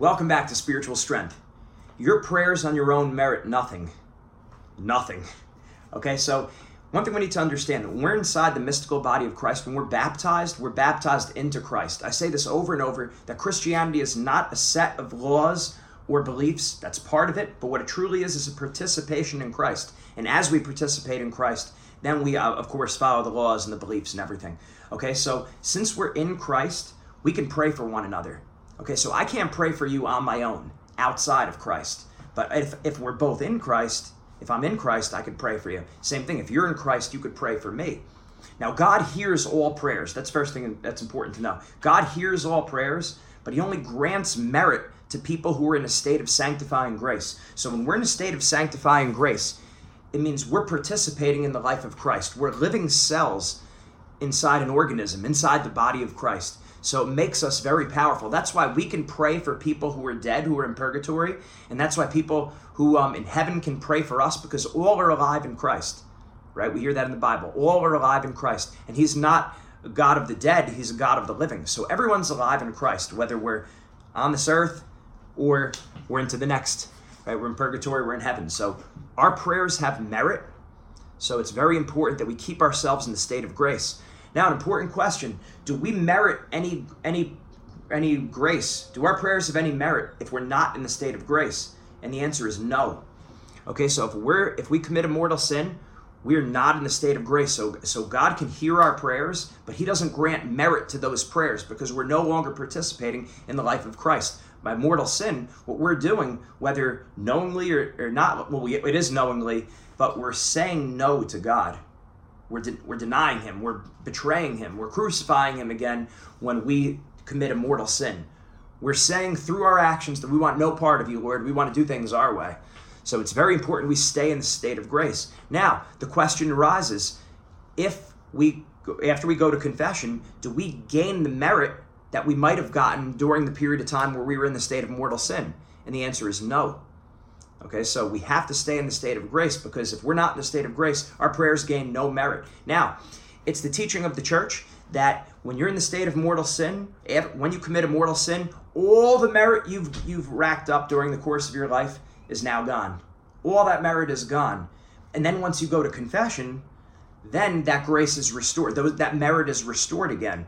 Welcome back to Spiritual Strength. Your prayers on your own merit nothing. Nothing. Okay, so one thing we need to understand when we're inside the mystical body of Christ, when we're baptized, we're baptized into Christ. I say this over and over that Christianity is not a set of laws or beliefs. That's part of it. But what it truly is is a participation in Christ. And as we participate in Christ, then we, uh, of course, follow the laws and the beliefs and everything. Okay, so since we're in Christ, we can pray for one another. Okay, so I can't pray for you on my own outside of Christ. But if, if we're both in Christ, if I'm in Christ, I could pray for you. Same thing, if you're in Christ, you could pray for me. Now, God hears all prayers. That's first thing that's important to know. God hears all prayers, but He only grants merit to people who are in a state of sanctifying grace. So when we're in a state of sanctifying grace, it means we're participating in the life of Christ. We're living cells inside an organism, inside the body of Christ. So it makes us very powerful. That's why we can pray for people who are dead, who are in purgatory, and that's why people who um, in heaven can pray for us because all are alive in Christ. Right? We hear that in the Bible. All are alive in Christ, and He's not a God of the dead; He's a God of the living. So everyone's alive in Christ, whether we're on this earth or we're into the next. Right? We're in purgatory. We're in heaven. So our prayers have merit. So it's very important that we keep ourselves in the state of grace. Now, an important question: Do we merit any any any grace? Do our prayers have any merit if we're not in the state of grace? And the answer is no. Okay, so if we're if we commit a mortal sin, we are not in the state of grace. So so God can hear our prayers, but He doesn't grant merit to those prayers because we're no longer participating in the life of Christ. By mortal sin, what we're doing, whether knowingly or, or not, well, we, it is knowingly, but we're saying no to God. We're, de- we're denying him. We're betraying him. We're crucifying him again when we commit a mortal sin. We're saying through our actions that we want no part of you, Lord. We want to do things our way. So it's very important we stay in the state of grace. Now, the question arises if we, after we go to confession, do we gain the merit that we might have gotten during the period of time where we were in the state of mortal sin? And the answer is no. Okay, so we have to stay in the state of grace because if we're not in the state of grace, our prayers gain no merit. Now, it's the teaching of the church that when you're in the state of mortal sin, when you commit a mortal sin, all the merit you've you've racked up during the course of your life is now gone. All that merit is gone. And then once you go to confession, then that grace is restored. That merit is restored again.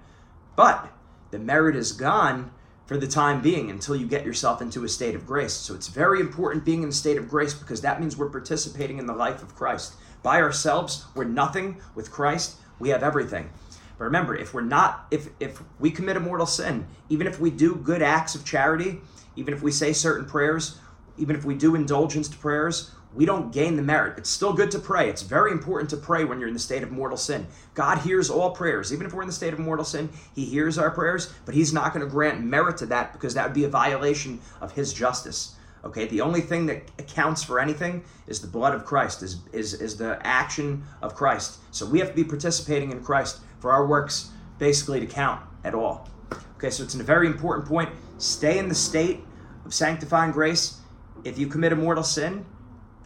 But the merit is gone for the time being until you get yourself into a state of grace. So it's very important being in a state of grace because that means we're participating in the life of Christ. By ourselves, we're nothing. With Christ, we have everything. But remember, if we're not, if if we commit a mortal sin, even if we do good acts of charity, even if we say certain prayers, even if we do indulgence to prayers, we don't gain the merit. It's still good to pray. It's very important to pray when you're in the state of mortal sin. God hears all prayers. Even if we're in the state of mortal sin, He hears our prayers, but He's not going to grant merit to that because that would be a violation of His justice. Okay, the only thing that accounts for anything is the blood of Christ, is, is, is the action of Christ. So we have to be participating in Christ for our works basically to count at all. Okay, so it's a very important point. Stay in the state of sanctifying grace. If you commit a mortal sin,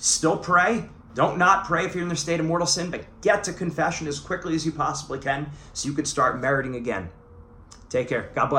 Still pray. Don't not pray if you're in the state of mortal sin, but get to confession as quickly as you possibly can so you can start meriting again. Take care. God bless.